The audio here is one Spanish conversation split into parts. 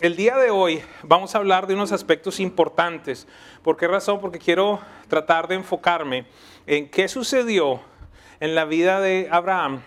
el día de hoy vamos a hablar de unos aspectos importantes. ¿Por qué razón? Porque quiero tratar de enfocarme en qué sucedió en la vida de Abraham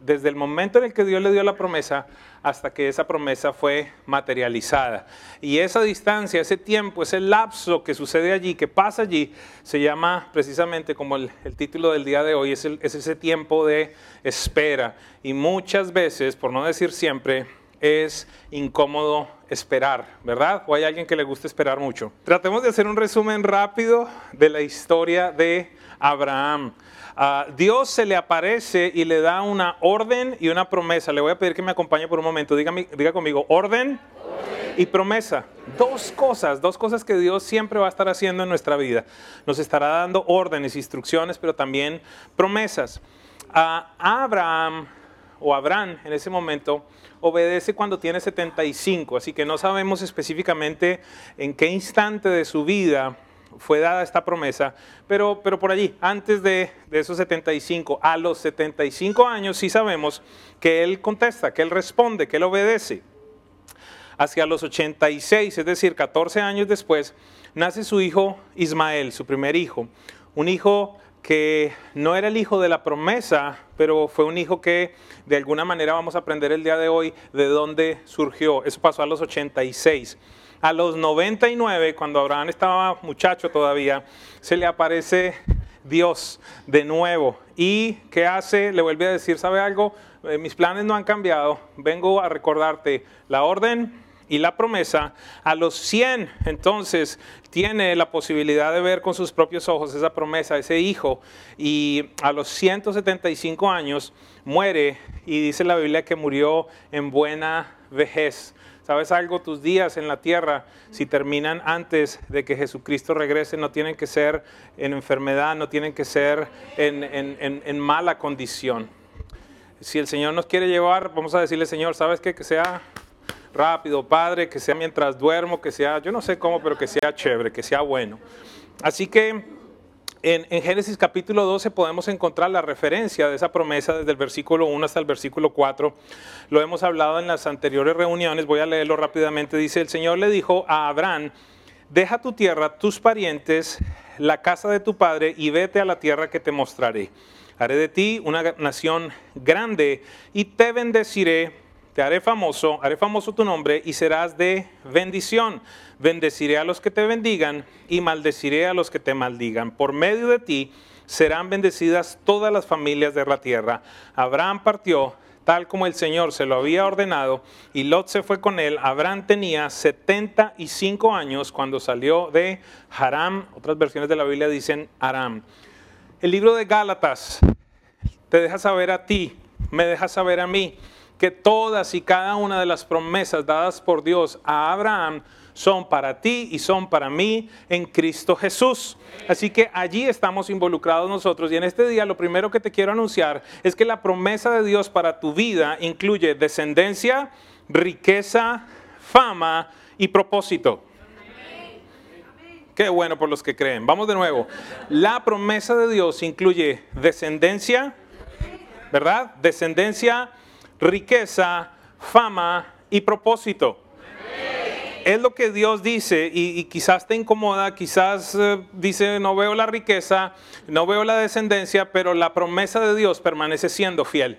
desde el momento en el que Dios le dio la promesa hasta que esa promesa fue materializada. Y esa distancia, ese tiempo, ese lapso que sucede allí, que pasa allí, se llama precisamente como el, título del día de hoy, es, es ese tiempo de espera. Y muchas veces, por no decir siempre, es incómodo esperar, ¿verdad? ¿O hay alguien que le gusta esperar mucho? Tratemos de hacer un resumen rápido de la historia de Abraham. Ah, Dios se le aparece y le da una orden y una promesa. Le voy a pedir que me acompañe por un momento. Diga, conmigo, orden, y promesa. Dos cosas, dos cosas que Dios siempre va a estar haciendo en nuestra vida. Nos estará dando órdenes, instrucciones, pero también promesas. A Abraham o Abraham en ese momento obedece cuando tiene 75, así que no sabemos específicamente en qué instante de su vida fue dada esta promesa, pero, pero por allí, antes de, de, esos 75, a los 75 años sí sabemos que él contesta, que él responde, que él obedece. Hacia los 86, es decir, 14 años después, nace su hijo Ismael, su primer hijo, un hijo que no era el hijo de la promesa, pero fue un hijo que de alguna manera vamos a aprender el día de hoy de dónde surgió. Eso pasó a los 86. A los 99, cuando Abraham estaba muchacho todavía, se le aparece Dios de nuevo. ¿Y qué hace? Le vuelve a decir, ¿sabe algo? Eh, mis planes no han cambiado. Vengo a recordarte la orden y la promesa, a los 100 entonces tiene la posibilidad de ver con sus propios ojos esa promesa, ese hijo, y a los 175 años muere y dice la Biblia que murió en buena vejez. ¿Sabes algo? Tus días en la tierra, si terminan antes de que Jesucristo regrese, no tienen que ser en enfermedad, no tienen que ser en, mala condición. Si el Señor nos quiere llevar, vamos a decirle, Señor, ¿sabes qué? Que sea rápido, Padre, que sea mientras duermo, que sea, yo no sé cómo, pero que sea chévere, que sea bueno. Así que en, Génesis capítulo 12 podemos encontrar la referencia de esa promesa desde el versículo 1 hasta el versículo 4. Lo hemos hablado en las anteriores reuniones, voy a leerlo rápidamente. Dice, el Señor le dijo a Abraham, deja tu tierra, tus parientes, la casa de tu padre y vete a la tierra que te mostraré. Haré de ti una nación grande y te bendeciré te haré famoso, haré famoso tu nombre y serás de bendición. Bendeciré a los que te bendigan y maldeciré a los que te maldigan. Por medio de ti serán bendecidas todas las familias de la tierra. Abraham partió tal como el Señor se lo había ordenado, y Lot se fue con él. Abraham tenía 75 años cuando salió de Haram. Otras versiones de la Biblia dicen Aram. El libro de Gálatas te deja saber a ti, me deja saber a mí que todas y cada una de las promesas dadas por Dios a Abraham son para ti y son para mí en Cristo Jesús. Así que allí estamos involucrados nosotros y en este día lo primero que te quiero anunciar es que la promesa de Dios para tu vida incluye descendencia, riqueza, fama y propósito. Qué bueno por los que creen. Vamos de nuevo. La promesa de Dios incluye descendencia, ¿verdad? Descendencia, riqueza, fama y propósito. Es lo que Dios dice y, quizás te incomoda, quizás eh, dice no veo la riqueza, no veo la descendencia, pero la promesa de Dios permanece siendo fiel.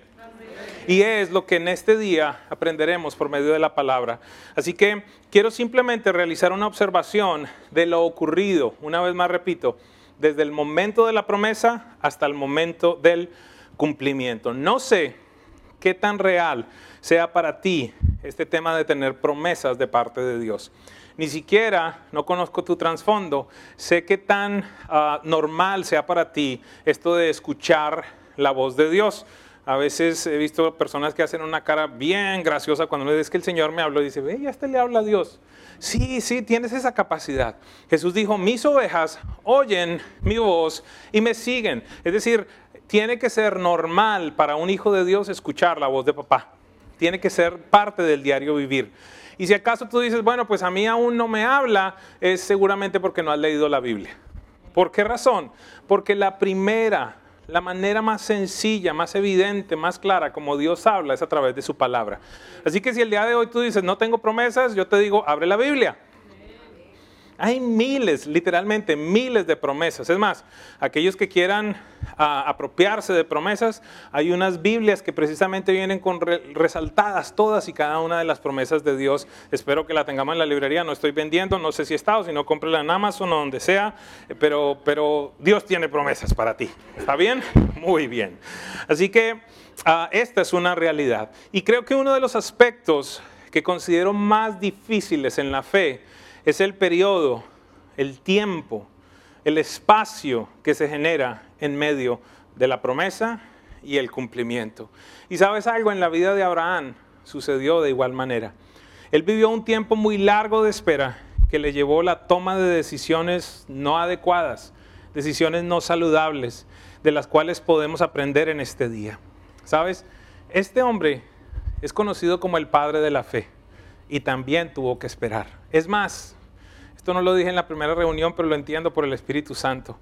Y es lo que en este día aprenderemos por medio de la palabra. Así que quiero simplemente realizar una observación de lo ocurrido, una vez más repito, desde el momento de la promesa hasta el momento del cumplimiento. No sé qué tan real sea para ti este tema de tener promesas de parte de Dios. Ni siquiera, no conozco tu trasfondo, sé qué tan ah, normal sea para ti esto de escuchar la voz de Dios. A veces he visto personas que hacen una cara bien graciosa cuando le dices que el Señor me habló y dice, ve, ya este le habla a Dios. Sí, sí, tienes esa capacidad. Jesús dijo, mis ovejas oyen mi voz y me siguen. Es decir, tiene que ser normal para un hijo de Dios escuchar la voz de papá. Tiene que ser parte del diario vivir. Y si acaso tú dices, bueno, pues a mí aún no me habla, es seguramente porque no has leído la Biblia. ¿Por qué razón? Porque la primera, la manera más sencilla, más evidente, más clara como Dios habla es a través de su palabra. Así que si el día de hoy tú dices, no tengo promesas, yo te digo, abre la Biblia. Hay miles, literalmente miles de promesas. Es más, aquellos que quieran ah, apropiarse de promesas, hay unas Biblias que precisamente vienen con resaltadas todas y cada una de las promesas de Dios. Espero que la tengamos en la librería. No estoy vendiendo, no sé si está o si no, cómprela en Amazon o donde sea. Pero, pero Dios tiene promesas para ti. ¿Está bien? Muy bien. Así que ah, esta es una realidad. Y creo que uno de los aspectos que considero más difíciles en la fe es el periodo, el tiempo, el espacio que se genera en medio de la promesa y el cumplimiento. Y sabes algo, en la vida de Abraham sucedió de igual manera. Él vivió un tiempo muy largo de espera que le llevó la toma de decisiones no adecuadas, decisiones no saludables, de las cuales podemos aprender en este día. ¿Sabes? Este hombre es conocido como el padre de la fe y también tuvo que esperar. Es más, esto no lo dije en la primera reunión, pero lo entiendo por el Espíritu Santo.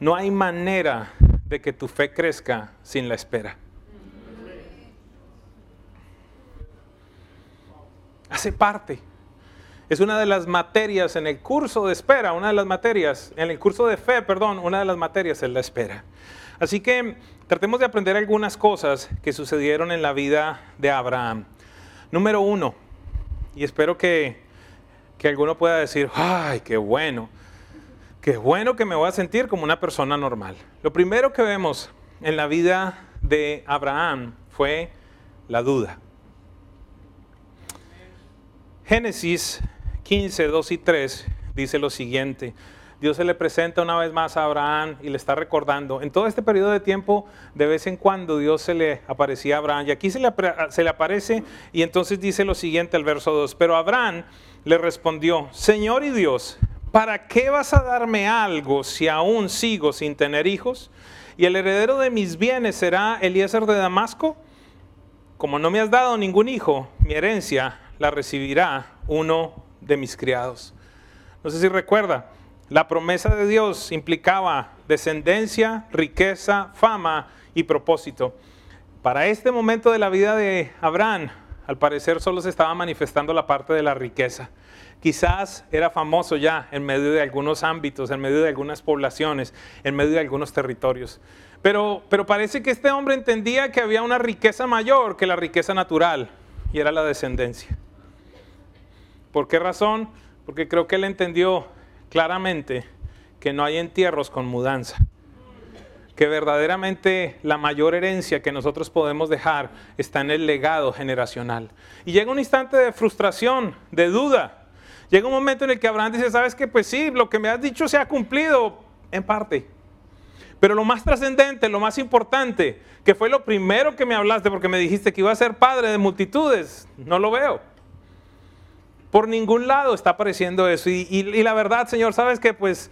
No hay manera de que tu fe crezca sin la espera. Hace parte. Es una de las materias en el curso de espera, una de las materias, en el curso de fe, perdón, una de las materias es la espera. Así que tratemos de aprender algunas cosas que sucedieron en la vida de Abraham. Número uno, y espero que, que alguno pueda decir, ay, qué bueno, qué bueno que me voy a sentir como una persona normal. Lo primero que vemos en la vida de Abraham fue la duda. Génesis 15, 2 y 3 dice lo siguiente. Dios se le presenta una vez más a Abraham y le está recordando. En todo este periodo de tiempo, de vez en cuando Dios se le aparecía a Abraham. Y aquí se le, aparece y entonces dice lo siguiente el verso 2. Pero Abraham le respondió, Señor y Dios, ¿para qué vas a darme algo si aún sigo sin tener hijos? ¿Y el heredero de mis bienes será Eliezer de Damasco? Como no me has dado ningún hijo, mi herencia la recibirá uno de mis criados. No sé si recuerda, la promesa de Dios implicaba descendencia, riqueza, fama y propósito. Para este momento de la vida de Abraham, al parecer solo se estaba manifestando la parte de la riqueza. Quizás era famoso ya en medio de algunos ámbitos, en medio de algunas poblaciones, en medio de algunos territorios. Pero, pero parece que este hombre entendía que había una riqueza mayor que la riqueza natural, y era la descendencia. ¿Por qué razón? Porque creo que él entendió claramente que no hay entierros con mudanza. Que verdaderamente la mayor herencia que nosotros podemos dejar está en el legado generacional. Y llega un instante de frustración, de duda. Llega un momento en el que Abraham dice, sabes que pues sí, lo que me has dicho se ha cumplido en parte. Pero lo más trascendente, lo más importante, que fue lo primero que me hablaste porque me dijiste que iba a ser padre de multitudes, no lo veo. Por ningún lado está apareciendo eso. Y, la verdad, Señor, sabes que pues,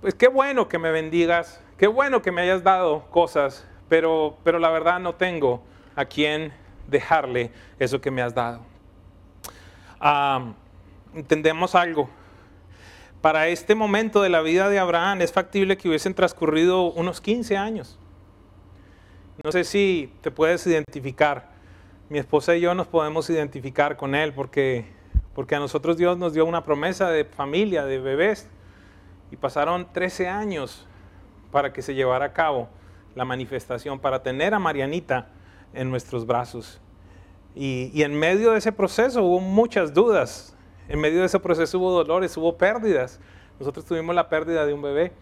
pues qué bueno que me bendigas, qué bueno que me hayas dado cosas, pero, pero la verdad no tengo a quien dejarle eso que me has dado. entendemos algo. Para este momento de la vida de Abraham es factible que hubiesen transcurrido unos 15 años. No sé si te puedes identificar. Mi esposa y yo nos podemos identificar con él porque porque a nosotros Dios nos dio una promesa de familia, de bebés, y pasaron 13 años para que se llevara a cabo la manifestación, para tener a Marianita en nuestros brazos. Y, en medio de ese proceso hubo muchas dudas, en medio de ese proceso hubo dolores, hubo pérdidas. Nosotros tuvimos la pérdida de un bebé.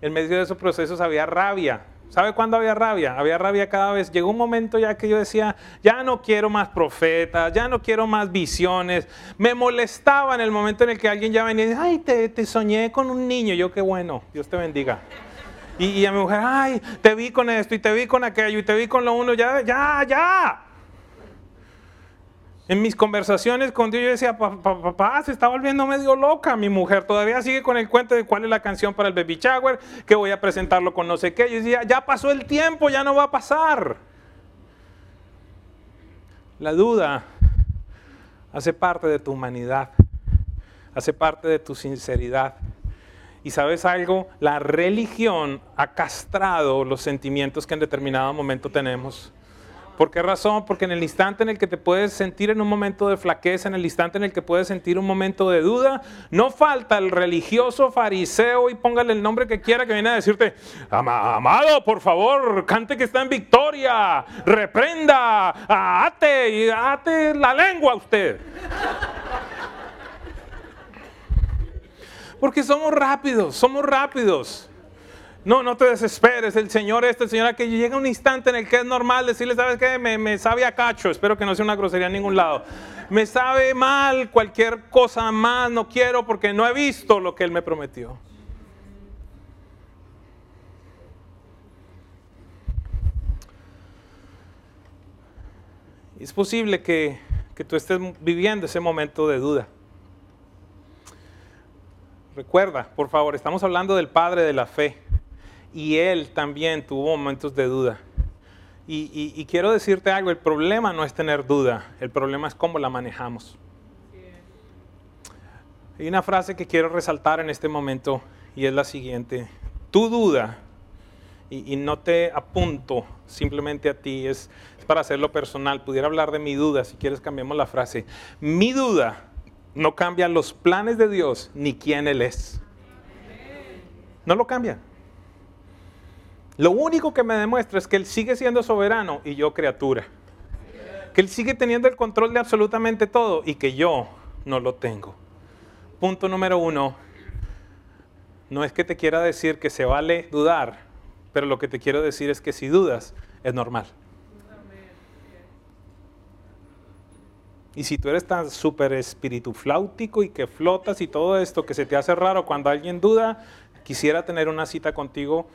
En medio de esos procesos había rabia, ¿Sabe cuándo había rabia? Había rabia cada vez. Llegó un momento ya que yo decía, ya no quiero más profetas, ya no quiero más visiones. Me molestaba en el momento en el que alguien ya venía y decía, ay, te, soñé con un niño. Yo, qué bueno, Dios te bendiga. Y, y a mi mujer, ay, te vi con esto y te vi con aquello y te vi con lo uno, ya, ya, ya. En mis conversaciones con Dios yo decía, papá, se está volviendo medio loca mi mujer. Todavía sigue con el cuento de cuál es la canción para el baby shower, que voy a presentarlo con no sé qué. Yo decía, ya pasó el tiempo, ya no va a pasar. La duda hace parte de tu humanidad, hace parte de tu sinceridad. Y sabes algo, la religión ha castrado los sentimientos que en determinado momento tenemos. ¿Por qué razón? Porque en el instante en el que te puedes sentir en un momento de flaqueza, en el instante en el que puedes sentir un momento de duda, no falta el religioso fariseo y póngale el nombre que quiera que viene a decirte, amado, por favor, cante que está en victoria, reprenda, ate y ate la lengua a usted. Porque somos rápidos, somos rápidos. No, no te desesperes, el Señor este, el Señor aquello. Llega un instante en el que es normal decirle, ¿sabes qué? Me, me sabe a cacho, espero que no sea una grosería en ningún lado. Me sabe mal cualquier cosa más, no quiero porque no he visto lo que Él me prometió. Es posible que, que tú estés viviendo ese momento de duda. Recuerda, por favor, estamos hablando del Padre de la fe y él también tuvo momentos de duda. Y, quiero decirte algo, el problema no es tener duda, el problema es cómo la manejamos. Hay una frase que quiero resaltar en este momento y es la siguiente. Tu duda, y, no te apunto simplemente a ti, es, es para hacerlo personal. Pudiera hablar de mi duda, si quieres cambiemos la frase. Mi duda no cambia los planes de Dios ni quién Él es. No lo cambia. Lo único que me demuestra es que Él sigue siendo soberano y yo criatura. Que Él sigue teniendo el control de absolutamente todo y que yo no lo tengo. Punto número uno. No es que te quiera decir que se vale dudar, pero lo que te quiero decir es que si dudas, es normal. Y si tú eres tan súper espíritu flautico y que flotas y todo esto que se te hace raro cuando alguien duda, quisiera tener una cita contigo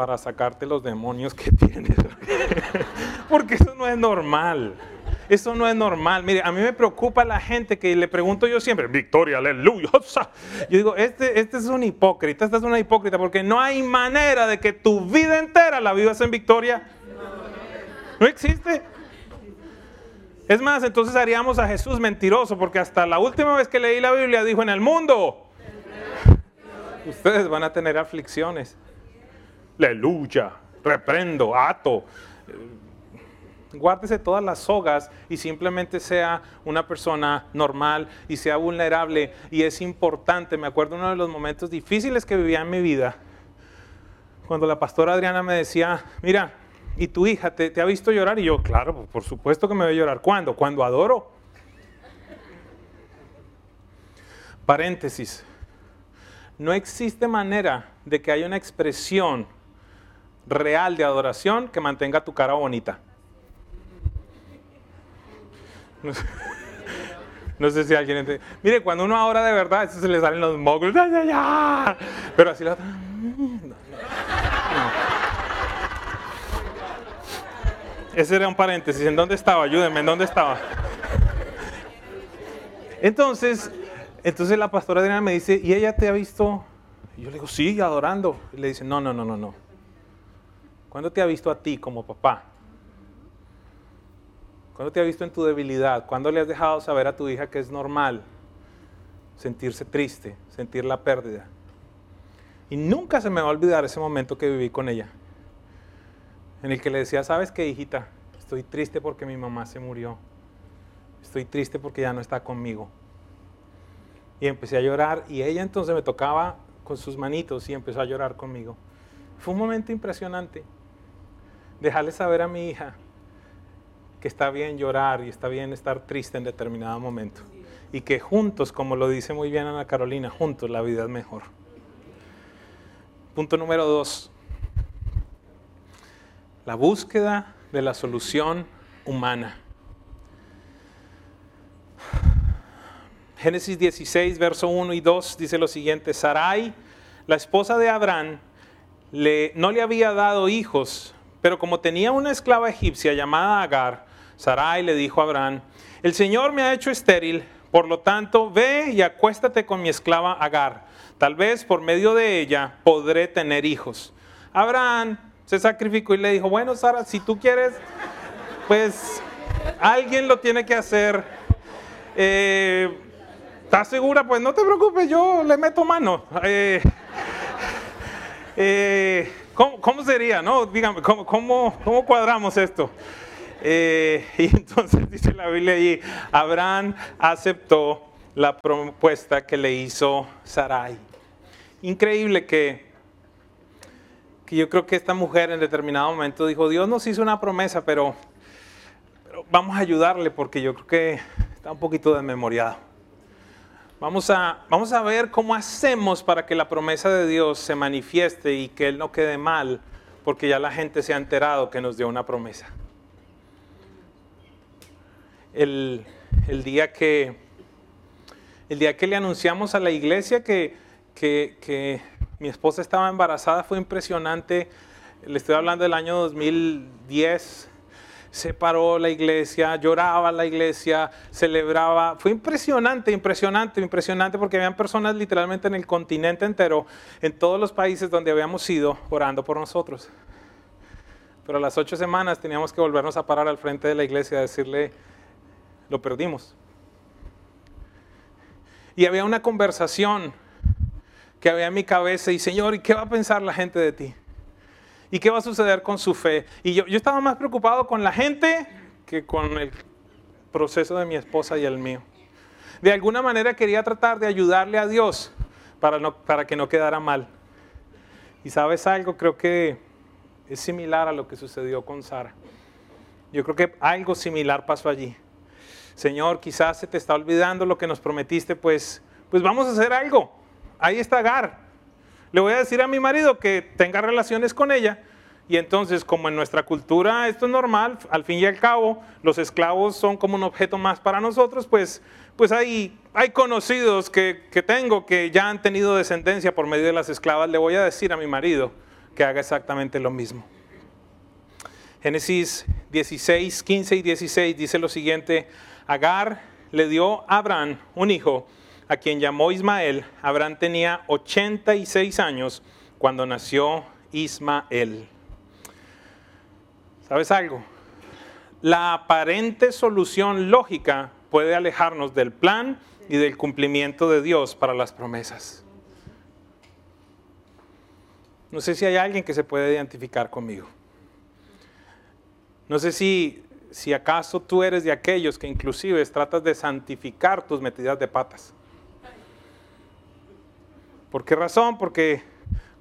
para sacarte los demonios que tienes. Porque eso no es normal. Eso no es normal. Mire, a mí me preocupa la gente que le pregunto yo siempre, Victoria, aleluya. Yo digo, este, este es un hipócrita, esta es una hipócrita, porque no hay manera de que tu vida entera la vivas en victoria. No existe. Es más, entonces haríamos a Jesús mentiroso, porque hasta la última vez que leí la Biblia dijo, en el mundo, ustedes van a tener aflicciones aleluya, reprendo, ato. Guárdese todas las sogas y simplemente sea una persona normal y sea vulnerable. Y es importante, me acuerdo uno de los momentos difíciles que vivía en mi vida, cuando la pastora Adriana me decía, mira, ¿y tu hija te, te ha visto llorar? Y yo, claro, por supuesto que me ve llorar. ¿Cuándo? Cuando adoro. Paréntesis. No existe manera de que haya una expresión real de adoración que mantenga tu cara bonita. No sé, si alguien entiende. Mire, cuando uno ahora de verdad, se le salen los mogos. Pero así la otra. Ese era un paréntesis. ¿En dónde estaba? Ayúdenme, ¿en dónde estaba? Entonces, entonces la pastora Adriana me dice, ¿y ella te ha visto? Y yo le digo, sí, adorando. Y le dice, no, no, no, no, no. ¿Cuándo te ha visto a ti como papá? ¿Cuándo te ha visto en tu debilidad? ¿Cuándo le has dejado saber a tu hija que es normal sentirse triste, sentir la pérdida? Y nunca se me va a olvidar ese momento que viví con ella, en el que le decía, ¿sabes qué, hijita? Estoy triste porque mi mamá se murió. Estoy triste porque ya no está conmigo. Y empecé a llorar y ella entonces me tocaba con sus manitos y empezó a llorar conmigo. Fue un momento impresionante dejarle saber a mi hija que está bien llorar y está bien estar triste en determinado momento. Y que juntos, como lo dice muy bien Ana Carolina, juntos la vida es mejor. Punto número dos. La búsqueda de la solución humana. Génesis 16, verso 1 y 2 dice lo siguiente, Sarai, la esposa de Abraham, le, no le había dado hijos pero como tenía una esclava egipcia llamada Agar, Sarai le dijo a Abraham, el Señor me ha hecho estéril, por lo tanto, ve y acuéstate con mi esclava Agar. Tal vez por medio de ella podré tener hijos. Abraham se sacrificó y le dijo, bueno, Sara, si tú quieres, pues alguien lo tiene que hacer. Eh, ¿Estás segura? Pues no te preocupes, yo le meto mano. Eh, eh, ¿cómo, sería? No? Dígame, ¿cómo, cómo, cuadramos esto? Eh, y entonces dice la Biblia allí, Abraham aceptó la propuesta que le hizo Sarai. Increíble que, que yo creo que esta mujer en determinado momento dijo, Dios nos hizo una promesa, pero, pero vamos a ayudarle porque yo creo que está un poquito desmemoriado. Vamos a, vamos a ver cómo hacemos para que la promesa de Dios se manifieste y que Él no quede mal, porque ya la gente se ha enterado que nos dio una promesa. El, día, que, el día que le anunciamos a la iglesia que, que, que mi esposa estaba embarazada fue impresionante. Le estoy hablando del año 2010, se paró la iglesia, lloraba la iglesia, celebraba. Fue impresionante, impresionante, impresionante porque habían personas literalmente en el continente entero, en todos los países donde habíamos ido, orando por nosotros. Pero a las ocho semanas teníamos que volvernos a parar al frente de la iglesia a decirle, lo perdimos. Y había una conversación que había en mi cabeza y Señor, ¿y qué va a pensar la gente de ti? ¿Y qué va a suceder con su fe? Y yo, yo estaba más preocupado con la gente que con el proceso de mi esposa y el mío. De alguna manera quería tratar de ayudarle a Dios para, no, para que no quedara mal. Y sabes algo, creo que es similar a lo que sucedió con Sara. Yo creo que algo similar pasó allí. Señor, quizás se te está olvidando lo que nos prometiste, pues, pues vamos a hacer algo. Ahí está Agar. Le voy a decir a mi marido que tenga relaciones con ella. Y entonces, como en nuestra cultura esto es normal, al fin y al cabo, los esclavos son como un objeto más para nosotros, pues, pues hay, hay conocidos que, que tengo que ya han tenido descendencia por medio de las esclavas. Le voy a decir a mi marido que haga exactamente lo mismo. Génesis 16, 15 y 16 dice lo siguiente, Agar le dio a Abraham un hijo a quien llamó Ismael, Abraham tenía 86 años cuando nació Ismael. ¿Sabes algo? La aparente solución lógica puede alejarnos del plan y del cumplimiento de Dios para las promesas. No sé si hay alguien que se puede identificar conmigo. No sé si, si acaso tú eres de aquellos que inclusive tratas de santificar tus metidas de patas. ¿Por qué razón? Porque,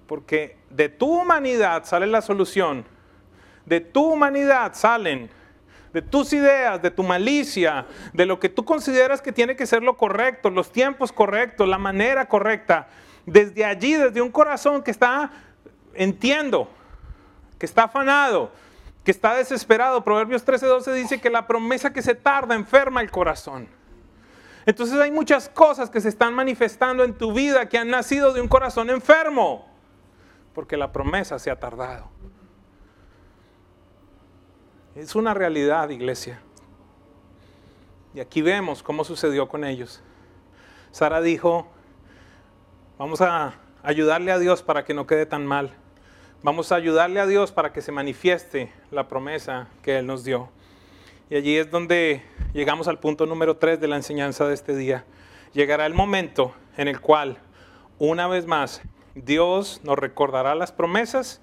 porque de tu humanidad sale la solución. De tu humanidad salen, de tus ideas, de tu malicia, de lo que tú consideras que tiene que ser lo correcto, los tiempos correctos, la manera correcta. Desde allí, desde un corazón que está, entiendo, que está afanado, que está desesperado. Proverbios 13:12 dice que la promesa que se tarda enferma el corazón. Entonces hay muchas cosas que se están manifestando en tu vida que han nacido de un corazón enfermo, porque la promesa se ha tardado. Es una realidad, iglesia. Y aquí vemos cómo sucedió con ellos. Sara dijo, vamos a ayudarle a Dios para que no quede tan mal. Vamos a ayudarle a Dios para que se manifieste la promesa que Él nos dio. Y allí es donde llegamos al punto número 3 de la enseñanza de este día. Llegará el momento en el cual, una vez más, Dios nos recordará las promesas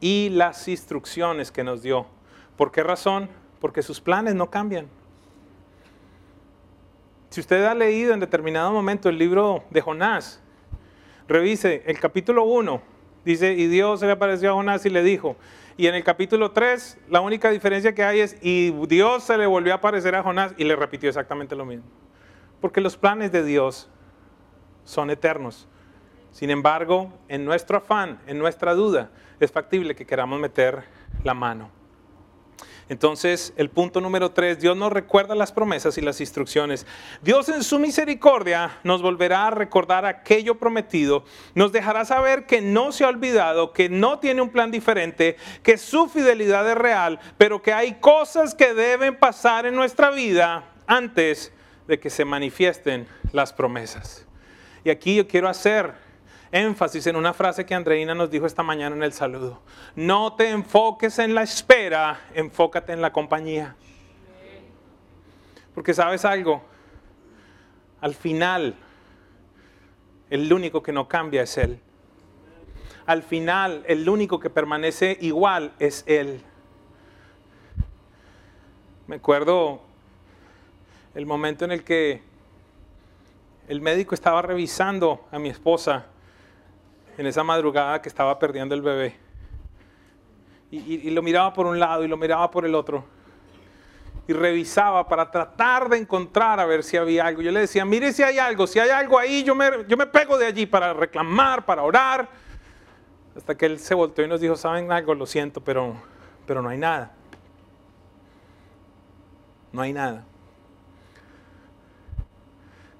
y las instrucciones que nos dio. ¿Por qué razón? Porque sus planes no cambian. Si usted ha leído en determinado momento el libro de Jonás, revise el capítulo 1, dice, y Dios se le apareció a Jonás y le dijo, y en el capítulo 3, la única diferencia que hay es, y Dios se le volvió a aparecer a Jonás y le repitió exactamente lo mismo. Porque los planes de Dios son eternos. Sin embargo, en nuestro afán, en nuestra duda, es factible que queramos meter la mano. Entonces, el punto número tres, Dios nos recuerda las promesas y las instrucciones. Dios en su misericordia nos volverá a recordar aquello prometido, nos dejará saber que no se ha olvidado, que no tiene un plan diferente, que su fidelidad es real, pero que hay cosas que deben pasar en nuestra vida antes de que se manifiesten las promesas. Y aquí yo quiero hacer énfasis en una frase que Andreina nos dijo esta mañana en el saludo. No te enfoques en la espera, enfócate en la compañía. Porque sabes algo, al final el único que no cambia es Él. Al final, el único que permanece igual es Él. Me acuerdo el momento en el que el médico estaba revisando a mi esposa en esa madrugada que estaba perdiendo el bebé. Y, lo miraba por un lado y lo miraba por el otro. Y revisaba para tratar de encontrar a ver si había algo. Yo le decía, mire si hay algo, si hay algo ahí, yo me, yo me pego de allí para reclamar, para orar. Hasta que él se volteó y nos dijo, ¿saben algo? Lo siento, pero, pero no hay nada. No hay nada.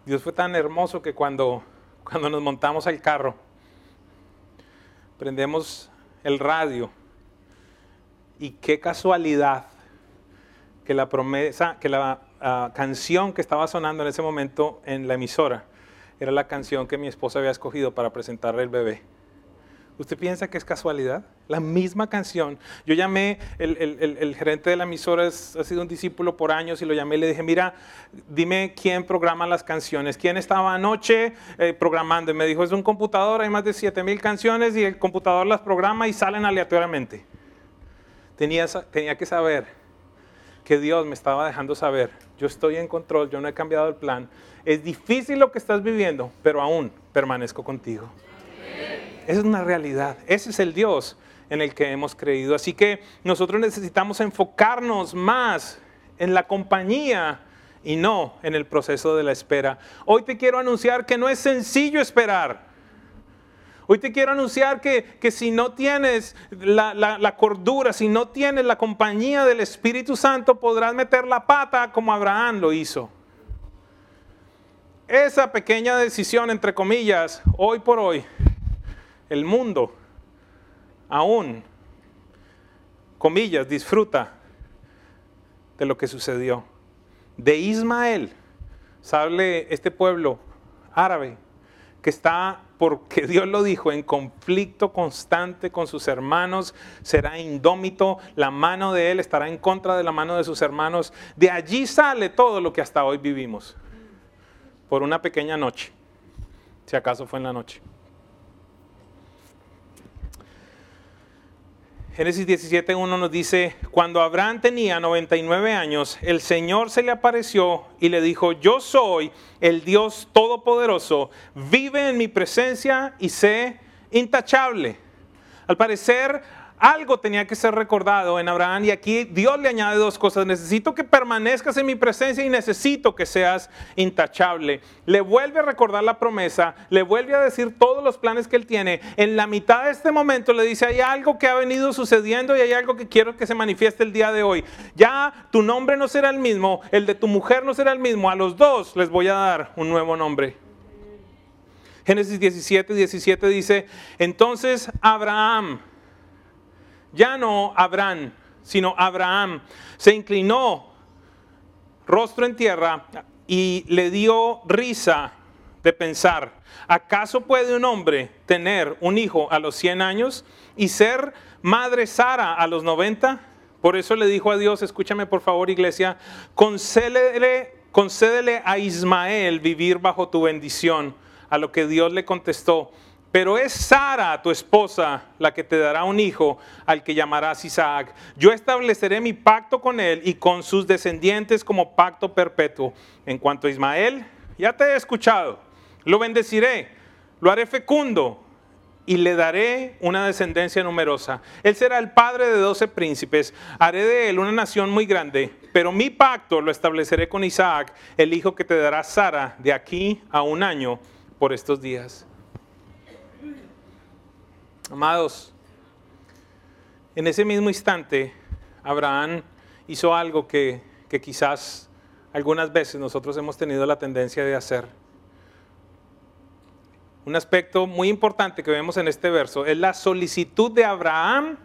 Dios fue tan hermoso que cuando, cuando nos montamos al carro, prendemos el radio y qué casualidad que la promesa, que la ah, canción que estaba sonando en ese momento en la emisora era la canción que mi esposa había escogido para presentarle el bebé. ¿Usted piensa que es casualidad? La misma canción. Yo llamé, el, gerente de la emisora ha sido un discípulo por años y lo llamé y le dije, mira, dime quién programa las canciones, quién estaba anoche eh, programando. Y me dijo, es un computador, hay más de 7000 canciones y el computador las programa y salen aleatoriamente. Tenía, tenía que saber que Dios me estaba dejando saber, yo estoy en control, yo no he cambiado el plan. Es difícil lo que estás viviendo, pero aún permanezco contigo. Es una realidad. Ese es el Dios en el que hemos creído. Así que nosotros necesitamos enfocarnos más en la compañía y no en el proceso de la espera. Hoy te quiero anunciar que no es sencillo esperar. Hoy te quiero anunciar que, si no tienes la, la, cordura, si no tienes la compañía del Espíritu Santo, podrás meter la pata como Abraham lo hizo. Esa pequeña decisión, entre comillas, hoy por hoy, el mundo aún, comillas, disfruta de lo que sucedió. De Ismael sale este pueblo árabe que está, porque Dios lo dijo, en conflicto constante con sus hermanos, será indómito, la mano de él estará en contra de la mano de sus hermanos. De allí sale todo lo que hasta hoy vivimos, por una pequeña noche, si acaso fue en la noche. Génesis 17.1 nos dice, cuando Abraham tenía 99 años, el Señor se le apareció y le dijo, yo soy el Dios Todopoderoso, vive en mi presencia y sé intachable. Al parecer, algo tenía que ser recordado en Abraham y aquí Dios le añade dos cosas. Necesito que permanezcas en mi presencia y necesito que seas intachable. Le vuelve a recordar la promesa, le vuelve a decir todos los planes que él tiene. En la mitad de este momento le dice, hay algo que ha venido sucediendo y hay algo que quiero que se manifieste el día de hoy. Ya tu nombre no será el mismo, el de tu mujer no será el mismo. A los dos les voy a dar un nuevo nombre. Génesis 17, 17 dice, entonces Abraham ya no Abraham, sino Abraham, se inclinó rostro en tierra y le dio risa de pensar, ¿acaso puede un hombre tener un hijo a los 100 años y ser madre Sara a los 90? Por eso le dijo a Dios, escúchame por favor iglesia, concédele, concédele a Ismael vivir bajo tu bendición. A lo que Dios le contestó, pero es Sara, tu esposa, la que te dará un hijo al que llamarás Isaac. Yo estableceré mi pacto con él y con sus descendientes como pacto perpetuo. En cuanto a Ismael, ya te he escuchado. Lo bendeciré, lo haré fecundo y le daré una descendencia numerosa. Él será el padre de doce príncipes. Haré de él una nación muy grande. Pero mi pacto lo estableceré con Isaac, el hijo que te dará Sara de aquí a un año por estos días. Amados, en ese mismo instante, Abraham hizo algo que, quizás algunas veces nosotros hemos tenido la tendencia de hacer. Un aspecto muy importante que vemos en este verso es la solicitud de Abraham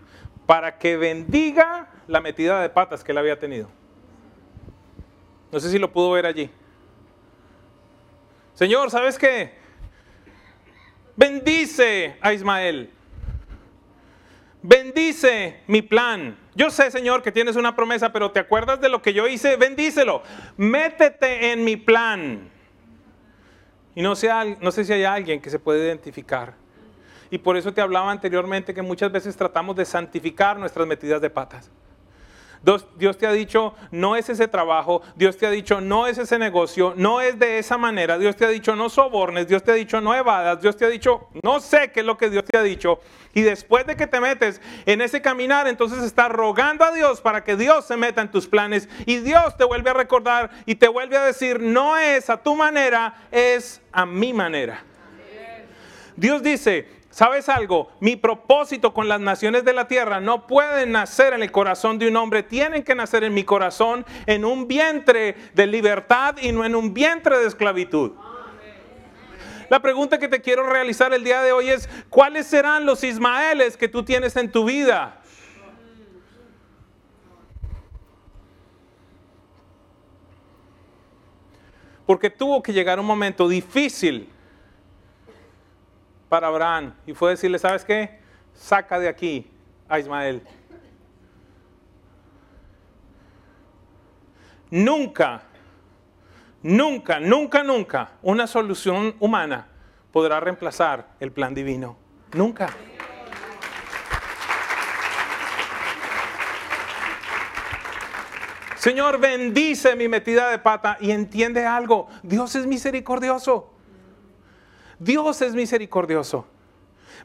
para que bendiga la metida de patas que él había tenido. No sé si lo pudo ver allí. Señor, ¿sabes qué? Bendice a Ismael bendice mi plan. Yo sé, Señor, que tienes una promesa, pero ¿te acuerdas de lo que yo hice? Bendícelo. Métete en mi plan. Y no sé, no sé si hay alguien que se puede identificar. Y por eso te hablaba anteriormente que muchas veces tratamos de santificar nuestras metidas de patas. Dios, te ha dicho, no es ese trabajo, Dios te ha dicho, no es ese negocio, no es de esa manera, Dios te ha dicho, no sobornes, Dios te ha dicho, no evadas, Dios te ha dicho, no sé qué es lo que Dios te ha dicho. Y después de que te metes en ese caminar, entonces estás rogando a Dios para que Dios se meta en tus planes y Dios te vuelve a recordar y te vuelve a decir, no es a tu manera, es a mi manera. Dios dice, ¿Sabes algo? Mi propósito con las naciones de la tierra no puede nacer en el corazón de un hombre, tienen que nacer en mi corazón, en un vientre de libertad y no en un vientre de esclavitud. La pregunta que te quiero realizar el día de hoy es, ¿cuáles serán los Ismaeles que tú tienes en tu vida? Porque tuvo que llegar un momento difícil para Abraham y fue decirle, ¿sabes qué? Saca de aquí a Ismael. Nunca, nunca, nunca, nunca una solución humana podrá reemplazar el plan divino. Nunca. Señor, bendice mi metida de pata y entiende algo. Dios es misericordioso. Dios es misericordioso,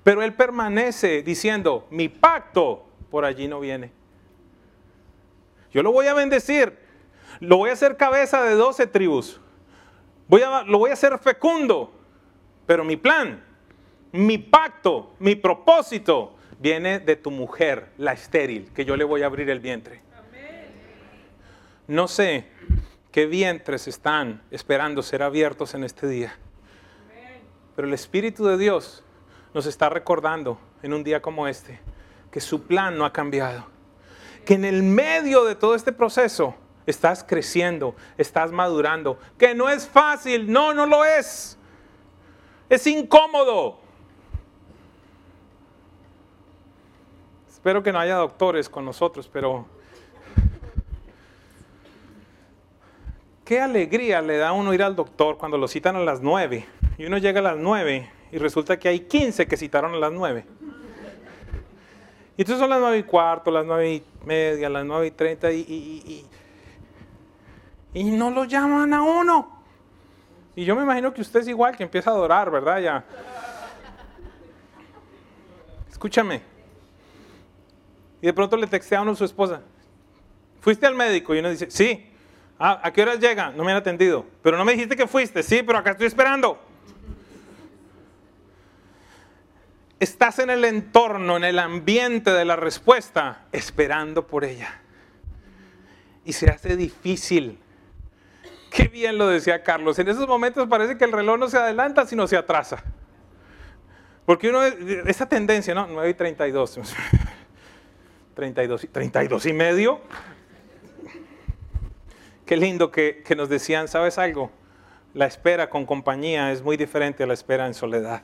pero Él permanece diciendo, mi pacto por allí no viene. Yo lo voy a bendecir, lo voy a hacer cabeza de doce tribus, voy a, lo voy a hacer fecundo, pero mi plan, mi pacto, mi propósito viene de tu mujer, la estéril, que yo le voy a abrir el vientre. No sé qué vientres están esperando ser abiertos en este día. Pero el Espíritu de Dios nos está recordando en un día como este que su plan no ha cambiado. Que en el medio de todo este proceso estás creciendo, estás madurando. Que no es fácil, no, no lo es. Es incómodo. Espero que no haya doctores con nosotros, pero qué alegría le da a uno ir al doctor cuando lo citan a las nueve y uno llega a las 9 y resulta que hay 15 que citaron a las 9. Y entonces son las 9 y cuarto, las 9 y media, las 9 y 30 y, y, no lo llaman a uno. Y yo me imagino que usted es igual, que empieza a adorar, ¿verdad? Ya. Escúchame. Y de pronto le textea a uno a su esposa. ¿Fuiste al médico? Y uno dice, sí. Ah, ¿A qué horas llega? No me han atendido. Pero no me dijiste que fuiste. Sí, pero acá estoy esperando. Estás en el entorno, en el ambiente de la respuesta, esperando por ella. Y se hace difícil. Qué bien lo decía Carlos. En esos momentos parece que el reloj no se adelanta, sino se atrasa. Porque uno, esa tendencia, ¿no? 9 y 32. 32, 32 y medio. Qué lindo que, que nos decían, ¿sabes algo? La espera con compañía es muy diferente a la espera en soledad.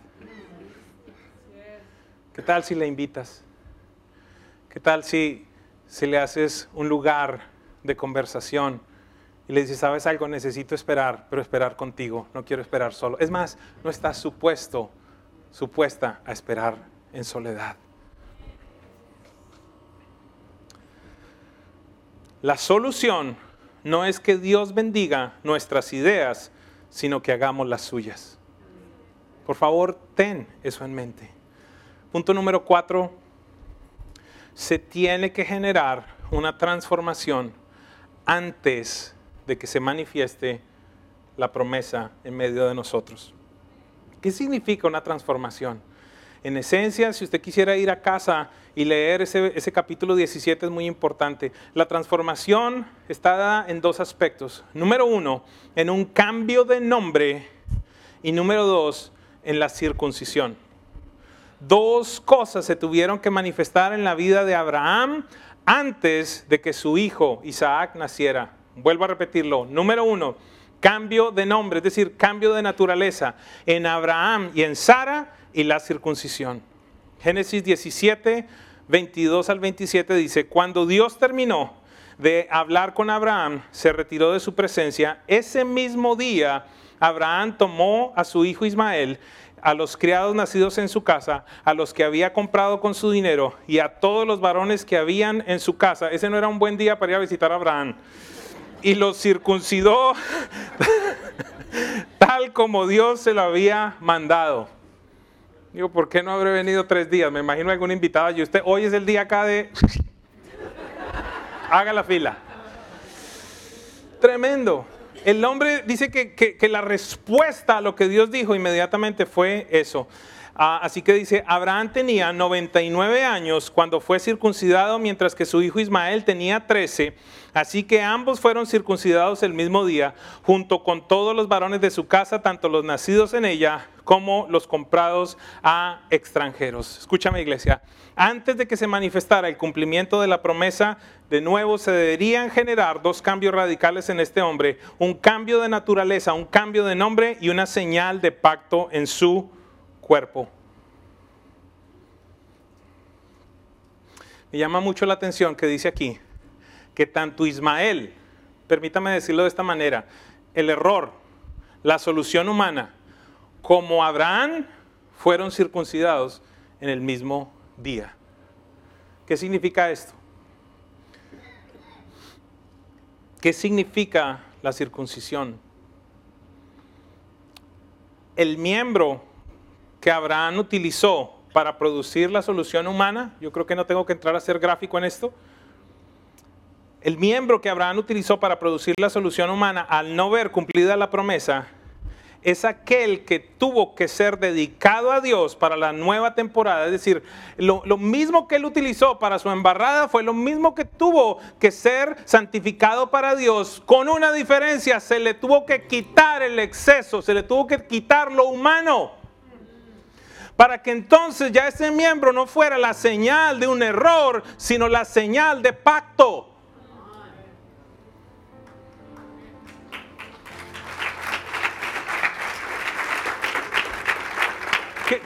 ¿Qué tal si le invitas? ¿Qué tal si, si le haces un lugar de conversación y le dices, sabes algo, necesito esperar, pero esperar contigo, no quiero esperar solo? Es más, no estás supuesto, supuesta a esperar en soledad. La solución no es que Dios bendiga nuestras ideas, sino que hagamos las suyas. Por favor, ten eso en mente. Punto número cuatro, se tiene que generar una transformación antes de que se manifieste la promesa en medio de nosotros. ¿Qué significa una transformación? En esencia, si usted quisiera ir a casa y leer ese, ese, capítulo 17 es muy importante. La transformación está dada en dos aspectos. Número uno, en un cambio de nombre y número dos, en la circuncisión dos cosas se tuvieron que manifestar en la vida de Abraham antes de que su hijo Isaac naciera. Vuelvo a repetirlo. Número uno, cambio de nombre, es decir, cambio de naturaleza en Abraham y en Sara y la circuncisión. Génesis 17, 22 al 27 dice, cuando Dios terminó de hablar con Abraham, se retiró de su presencia, ese mismo día Abraham tomó a su hijo Ismael, a los criados nacidos en su casa, a los que había comprado con su dinero y a todos los varones que habían en su casa. Ese no era un buen día para ir a visitar a Abraham. Y los circuncidó tal como Dios se lo había mandado. Digo, ¿por qué no habré venido tres días? Me imagino algún invitado y usted, hoy es el día acá de... Haga la fila. Tremendo. El hombre dice que, la respuesta a lo que Dios dijo inmediatamente fue eso. Ah, así que dice, Abraham tenía 99 años cuando fue circuncidado, mientras que su hijo Ismael tenía 13. Así que ambos fueron circuncidados el mismo día, junto con todos los varones de su casa, tanto los nacidos en ella como los comprados a extranjeros. Escúchame iglesia, antes de que se manifestara el cumplimiento de la promesa, de nuevo se deberían generar dos cambios radicales en este hombre, un cambio de naturaleza, un cambio de nombre y una señal de pacto en su cuerpo. Me llama mucho la atención que dice aquí que tanto Ismael, permítame decirlo de esta manera, el error, la solución humana, como Abraham fueron circuncidados en el mismo día. ¿Qué significa esto? ¿Qué significa la circuncisión? El miembro que Abraham utilizó para producir la solución humana, yo creo que no tengo que entrar a ser gráfico en esto, el miembro que Abraham utilizó para producir la solución humana, al no ver cumplida la promesa, es aquel que tuvo que ser dedicado a Dios para la nueva temporada. Es decir, lo, mismo que él utilizó para su embarrada fue lo mismo que tuvo que ser santificado para Dios, con una diferencia, se le tuvo que quitar el exceso, se le tuvo que quitar lo humano. Para que entonces ya ese miembro no fuera la señal de un error, sino la señal de pacto.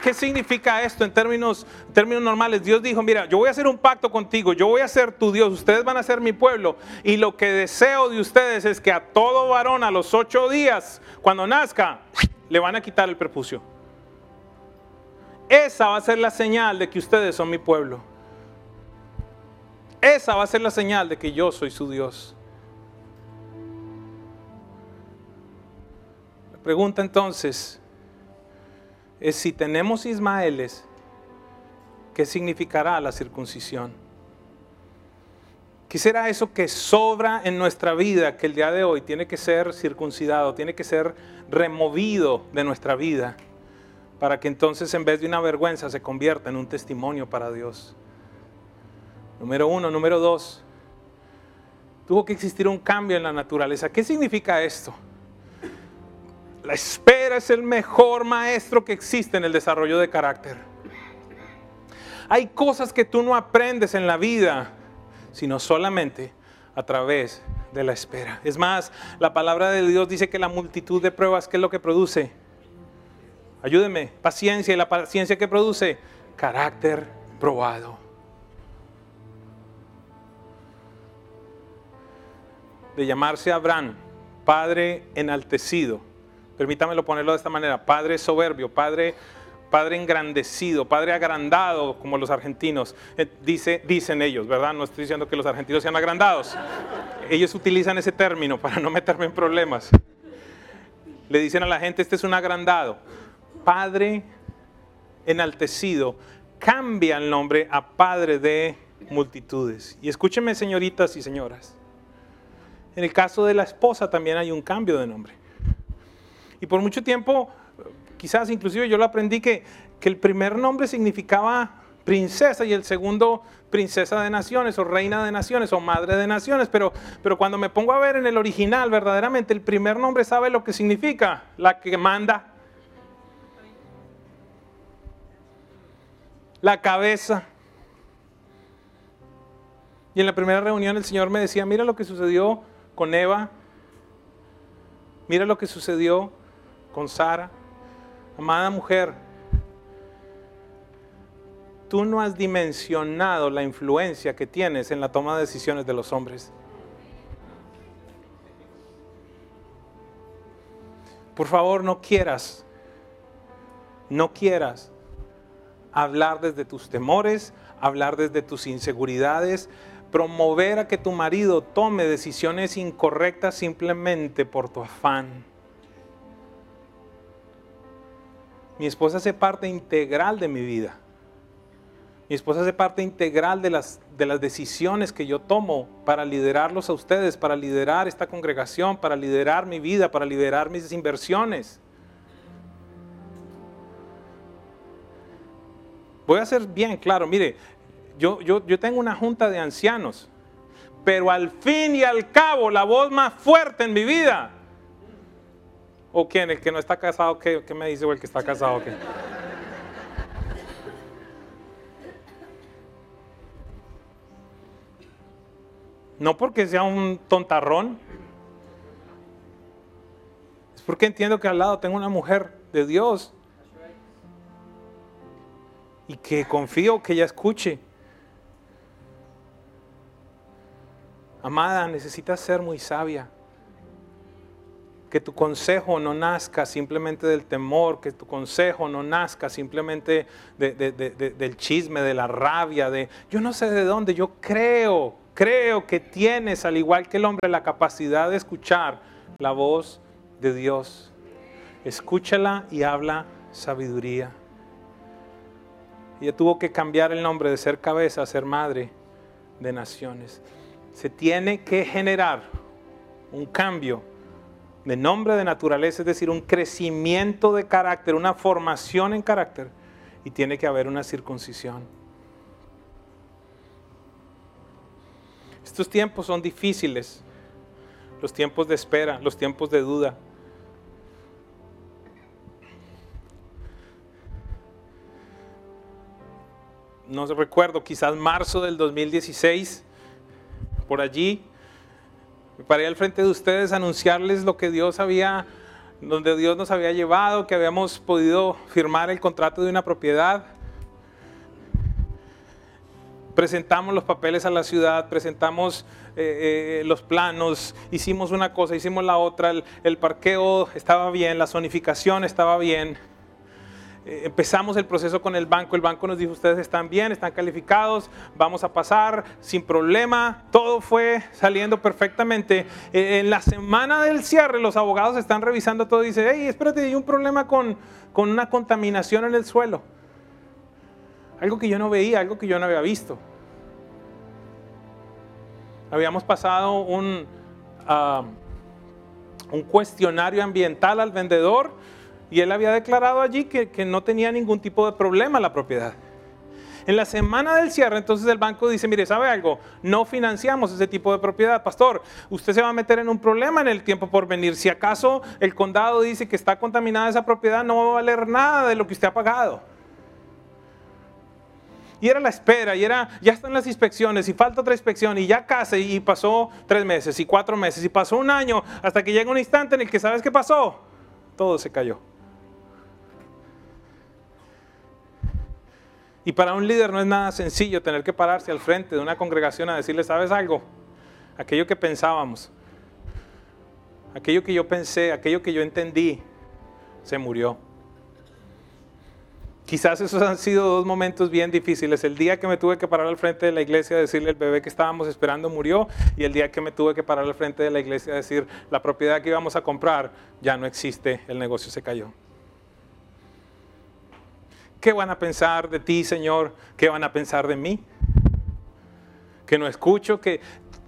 ¿Qué, significa esto en términos, términos normales? Dios dijo, mira, yo voy a hacer un pacto contigo, yo voy a ser tu Dios, ustedes van a ser mi pueblo. Y lo que deseo de ustedes es que a todo varón a los ocho días, cuando nazca, le van a quitar el prepucio. Esa va a ser la señal de que ustedes son mi pueblo. Esa va a ser la señal de que yo soy su Dios. La pregunta entonces, es si tenemos Ismaeles, ¿qué significará la circuncisión? ¿Qué será eso que sobra en nuestra vida que el día de hoy tiene que ser circuncidado, tiene que ser removido de nuestra vida para que entonces en vez de una vergüenza se convierta en un testimonio para Dios? Número uno, número dos, tuvo que existir un cambio en la naturaleza. ¿Qué significa esto? La espera es el mejor maestro que existe en el desarrollo de carácter. Hay cosas que tú no aprendes en la vida, sino solamente a través de la espera. Es más, la palabra de Dios dice que la multitud de pruebas, ¿qué es lo que produce? Ayúdeme, paciencia y la paciencia que produce carácter probado. De llamarse Abraham, padre enaltecido, permítamelo ponerlo de esta manera, padre soberbio, padre, padre engrandecido, padre agrandado, como los argentinos, eh, dice, dicen ellos, ¿verdad? No estoy diciendo que los argentinos sean agrandados. Ellos utilizan ese término para no meterme en problemas. Le dicen a la gente, este es un agrandado. Padre enaltecido, cambia el nombre a Padre de multitudes. Y escúchenme, señoritas y señoras. En el caso de la esposa también hay un cambio de nombre. Y por mucho tiempo, quizás inclusive yo lo aprendí que, que el primer nombre significaba princesa y el segundo princesa de naciones o reina de naciones o madre de naciones, pero, pero cuando me pongo a ver en el original, verdaderamente el primer nombre sabe lo que significa, la que manda, la cabeza. Y en la primera reunión el Señor me decía, mira lo que sucedió con Eva, mira lo que sucedió con Sara. Amada mujer, tú no has dimensionado la influencia que tienes en la toma de decisiones de los hombres. Por favor, no quieras, no quieras hablar desde tus temores, hablar desde tus inseguridades, promover a que tu marido tome decisiones incorrectas simplemente por tu afán. Mi esposa hace parte integral de mi vida. Mi esposa hace parte integral de las, de las decisiones que yo tomo para liderarlos a ustedes, para liderar esta congregación, para liderar mi vida, para liderar mis inversiones. Voy a ser bien claro, mire, yo, yo, yo tengo una junta de ancianos, pero al fin y al cabo la voz más fuerte en mi vida. ¿O quién? ¿El que no está casado? ¿Qué, qué me dice? ¿O el que está casado? ¿qué? No porque sea un tontarrón. Es porque entiendo que al lado tengo una mujer de Dios. Y que confío que ella escuche. Amada, necesitas ser muy sabia. Que tu consejo no nazca simplemente del temor, que tu consejo no nazca simplemente del chisme, de la rabia, de yo no sé de dónde, yo creo Creo que tienes, al igual que el hombre, la capacidad de escuchar la voz de Dios. Escúchala y habla sabiduría. Ella tuvo que cambiar el nombre de ser cabeza a ser madre de naciones. Se tiene que generar un cambio de nombre de naturaleza, es decir, un crecimiento de carácter, una formación en carácter, y tiene que haber una circuncisión. Estos tiempos son difíciles, los tiempos de espera, los tiempos de duda. No recuerdo, quizás marzo del 2016, por allí, me paré al frente de ustedes anunciarles lo que Dios había, donde Dios nos había llevado, que habíamos podido firmar el contrato de una propiedad presentamos los papeles a la ciudad, presentamos eh, eh, los planos, hicimos una cosa, hicimos la otra, el, parqueo estaba bien, la zonificación estaba bien. Eh, empezamos el proceso con el banco, el banco nos dijo, ustedes están bien, están calificados, vamos a pasar sin problema, todo fue saliendo perfectamente. en la semana del cierre los abogados están revisando todo y dicen, hey, espérate, hay un problema con, con una contaminación en el suelo. Algo que yo no veía, algo que yo no había visto. Habíamos pasado un, ah, un cuestionario ambiental al vendedor y él había declarado allí que, que no tenía ningún tipo de problema la propiedad. En la semana del cierre, entonces el banco dice, mire, ¿sabe algo? No financiamos ese tipo de propiedad. Pastor, usted se va a meter en un problema en el tiempo por venir. Si acaso el condado dice que está contaminada esa propiedad, no va a valer nada de lo que usted ha pagado. Y era la espera, y era, ya están las inspecciones, y falta otra inspección, y ya casi, y pasó tres meses, y cuatro meses, y pasó un año, hasta que llega un instante en el que sabes qué pasó. Todo se cayó. Y para un líder no es nada sencillo tener que pararse al frente de una congregación a decirle, ¿sabes algo? Aquello que pensábamos, aquello que yo pensé, aquello que yo entendí, se murió. Quizás esos han sido dos momentos bien difíciles. El día que me tuve que parar al frente de la iglesia a decirle el bebé que estábamos esperando murió y el día que me tuve que parar al frente de la iglesia a decir la propiedad que íbamos a comprar ya no existe, el negocio se cayó. ¿Qué van a pensar de ti, Señor? ¿Qué van a pensar de mí? Que no escucho, que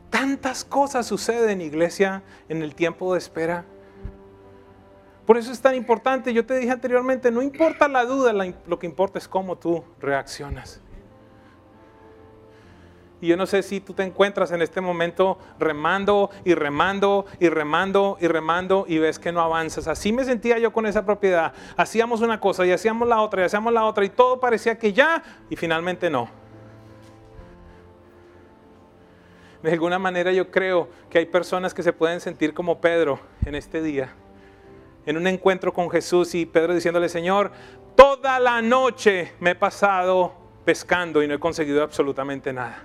tantas cosas suceden, iglesia, en el tiempo de espera. Por eso es tan importante, yo te dije anteriormente, no importa la duda, lo que importa es cómo tú reaccionas. Y yo no sé si tú te encuentras en este momento remando y remando y remando y remando y ves que no avanzas. Así me sentía yo con esa propiedad. Hacíamos una cosa y hacíamos la otra y hacíamos la otra y todo parecía que ya y finalmente no. De alguna manera yo creo que hay personas que se pueden sentir como Pedro en este día en un encuentro con Jesús y Pedro diciéndole, Señor, toda la noche me he pasado pescando y no he conseguido absolutamente nada.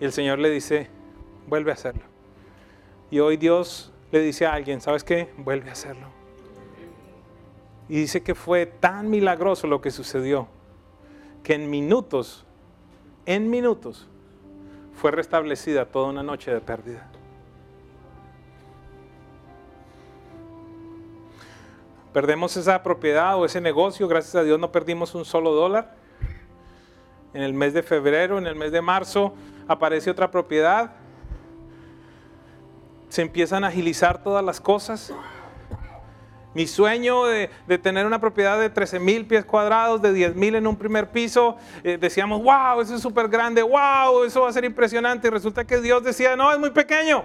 Y el Señor le dice, vuelve a hacerlo. Y hoy Dios le dice a alguien, ¿sabes qué? Vuelve a hacerlo. Y dice que fue tan milagroso lo que sucedió, que en minutos, en minutos, fue restablecida toda una noche de pérdida. Perdemos esa propiedad o ese negocio, gracias a Dios no perdimos un solo dólar. En el mes de febrero, en el mes de marzo, aparece otra propiedad. Se empiezan a agilizar todas las cosas. Mi sueño de, tener una propiedad de 13 mil pies cuadrados, de 10 mil en un primer piso, eh, decíamos, wow, eso es súper grande, wow, eso va a ser impresionante. Y resulta que Dios decía, no, es muy pequeño.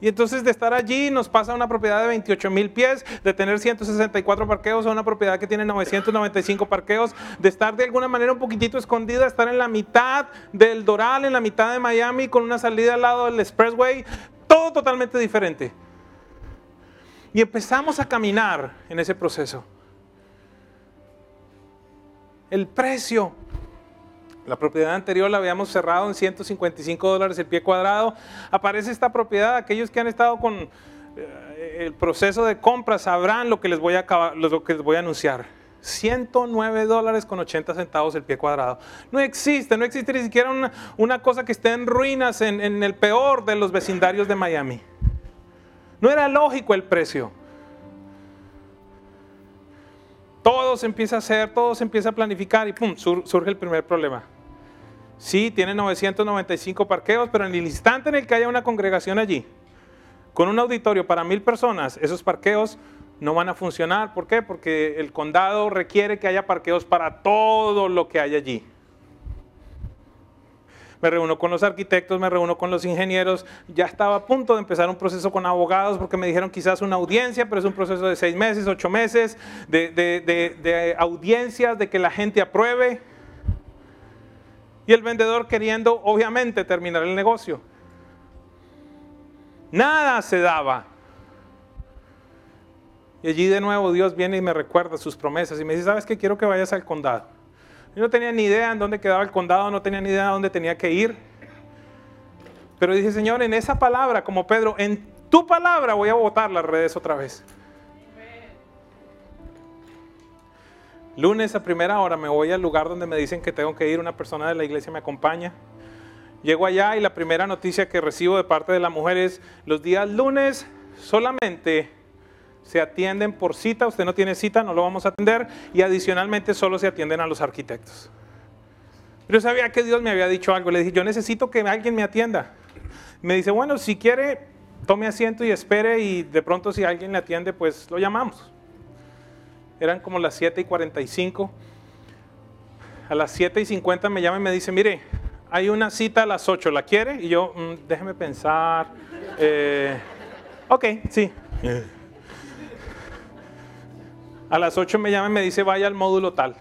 Y entonces de estar allí nos pasa una propiedad de 28 mil pies, de tener 164 parqueos a una propiedad que tiene 995 parqueos, de estar de alguna manera un poquitito escondida, estar en la mitad del Doral, en la mitad de Miami, con una salida al lado del Expressway, todo totalmente diferente. Y empezamos a caminar en ese proceso. El precio. La propiedad anterior la habíamos cerrado en 155 dólares el pie cuadrado. Aparece esta propiedad. Aquellos que han estado con eh, el proceso de compra sabrán lo que les voy a, lo que les voy a anunciar. 109 dólares con 80 centavos el pie cuadrado. No existe, no existe ni siquiera una, cosa que esté en ruinas en, en el peor de los vecindarios de Miami. No era lógico el precio. Todo se empieza a hacer, todo se empieza a planificar y pum, surge el primer problema. Sí, tiene 995 parqueos, pero en el instante en el que haya una congregación allí, con un auditorio para mil personas, esos parqueos no van a funcionar. ¿Por qué? Porque el condado requiere que haya parqueos para todo lo que hay allí me reúno con los arquitectos, me reúno con los ingenieros, ya estaba a punto de empezar un proceso con abogados porque me dijeron quizás una audiencia, pero es un proceso de seis meses, ocho meses, de, de audiencias, de que la gente apruebe. Y el vendedor queriendo, obviamente, terminar el negocio. Nada se daba. Y allí de nuevo Dios viene y me recuerda sus promesas y me dice, ¿sabes qué? Quiero que vayas al condado. Yo no tenía ni idea en dónde quedaba el condado, no tenía ni idea de dónde tenía que ir. Pero dije, Señor, en esa palabra, como Pedro, en tu palabra voy a botar las redes otra vez. Lunes a primera hora me voy al lugar donde me dicen que tengo que ir, una persona de la iglesia me acompaña. Llego allá y la primera noticia que recibo de parte de la mujer es, los días lunes solamente se atienden por cita, usted no tiene cita, no lo vamos a atender, y adicionalmente solo se atienden a los arquitectos. Yo sabía que Dios me había dicho algo, le dije, yo necesito que alguien me atienda. Me dice, bueno, si quiere, tome asiento y espere, y de pronto si alguien le atiende, pues lo llamamos. Eran como las 7 y 45. A las 7 y 50 me llama y me dice, mire, hay una cita a las 8, ¿la quiere? Y yo, mm, déjeme pensar. Eh, ok, sí. A las 8 me llama y me dice, vaya al módulo tal.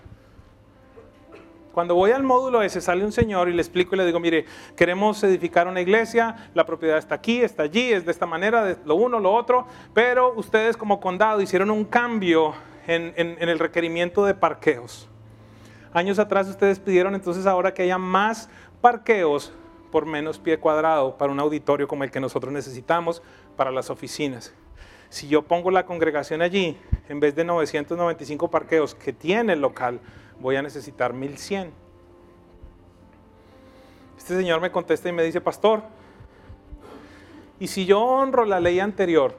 Cuando voy al módulo ese, sale un señor y le explico y le digo, mire, queremos edificar una iglesia, la propiedad está aquí, está allí, es de esta manera, de lo uno, lo otro, pero ustedes como condado hicieron un cambio en, el requerimiento de parqueos. Años atrás ustedes pidieron entonces ahora que haya más parqueos por menos pie cuadrado para un auditorio como el que nosotros necesitamos para las oficinas. Si yo pongo la congregación allí, en vez de 995 parqueos que tiene el local, voy a necesitar 1100. Este señor me contesta y me dice, pastor, ¿y si yo honro la ley anterior,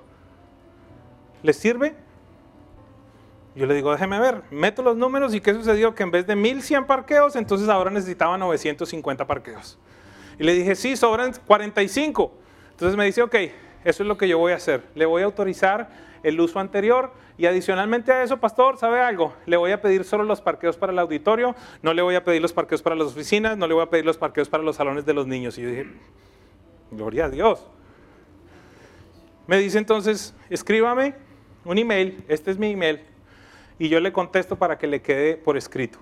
¿les sirve? Yo le digo, déjeme ver, meto los números y qué sucedió, que en vez de 1100 parqueos, entonces ahora necesitaba 950 parqueos. Y le dije, sí, sobran 45. Entonces me dice, ok, eso es lo que yo voy a hacer. Le voy a autorizar el uso anterior y adicionalmente a eso, pastor, ¿sabe algo? Le voy a pedir solo los parqueos para el auditorio, no le voy a pedir los parqueos para las oficinas, no le voy a pedir los parqueos para los salones de los niños. Y yo dije, gloria a Dios. Me dice entonces, escríbame un email, este es mi email, y yo le contesto para que le quede por escrito.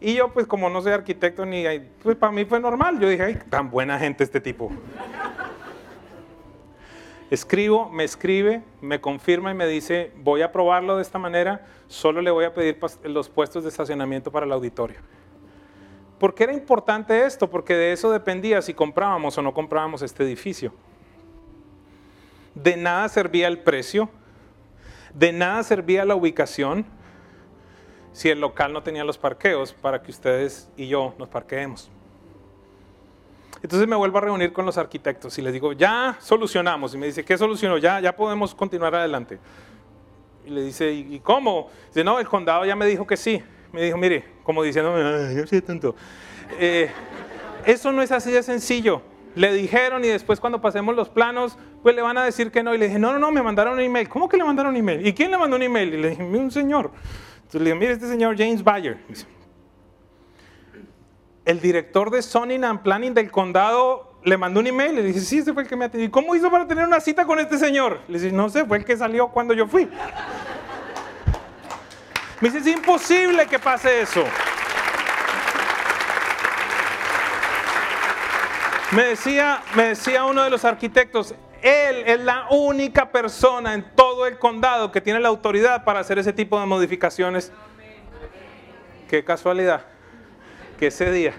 Y yo, pues como no soy arquitecto ni, pues para mí fue normal, yo dije, ay, tan buena gente este tipo. Escribo, me escribe, me confirma y me dice, voy a probarlo de esta manera, solo le voy a pedir los puestos de estacionamiento para el auditorio. ¿Por qué era importante esto? Porque de eso dependía si comprábamos o no comprábamos este edificio. De nada servía el precio, de nada servía la ubicación si el local no tenía los parqueos para que ustedes y yo nos parqueemos. Entonces me vuelvo a reunir con los arquitectos y les digo, ya solucionamos. Y me dice, ¿qué solucionó? Ya, ya podemos continuar adelante. Y le dice, ¿y cómo? Dice, no, el condado ya me dijo que sí. Me dijo, mire, como diciéndome, yo sé tanto. Eh, eso no es así de sencillo. Le dijeron y después cuando pasemos los planos, pues le van a decir que no. Y le dije, no, no, no, me mandaron un email. ¿Cómo que le mandaron un email? ¿Y quién le mandó un email? Y le dije, un señor. Entonces le dije, mire, este señor James Bayer. El director de Sony and Planning del condado le mandó un email. Le dije, sí, ese fue el que me atendió. ¿Y cómo hizo para tener una cita con este señor? Le dije, no sé, fue el que salió cuando yo fui. Me dice, es imposible que pase eso. Me decía, me decía uno de los arquitectos, él es la única persona en todo el condado que tiene la autoridad para hacer ese tipo de modificaciones. Qué casualidad que ese día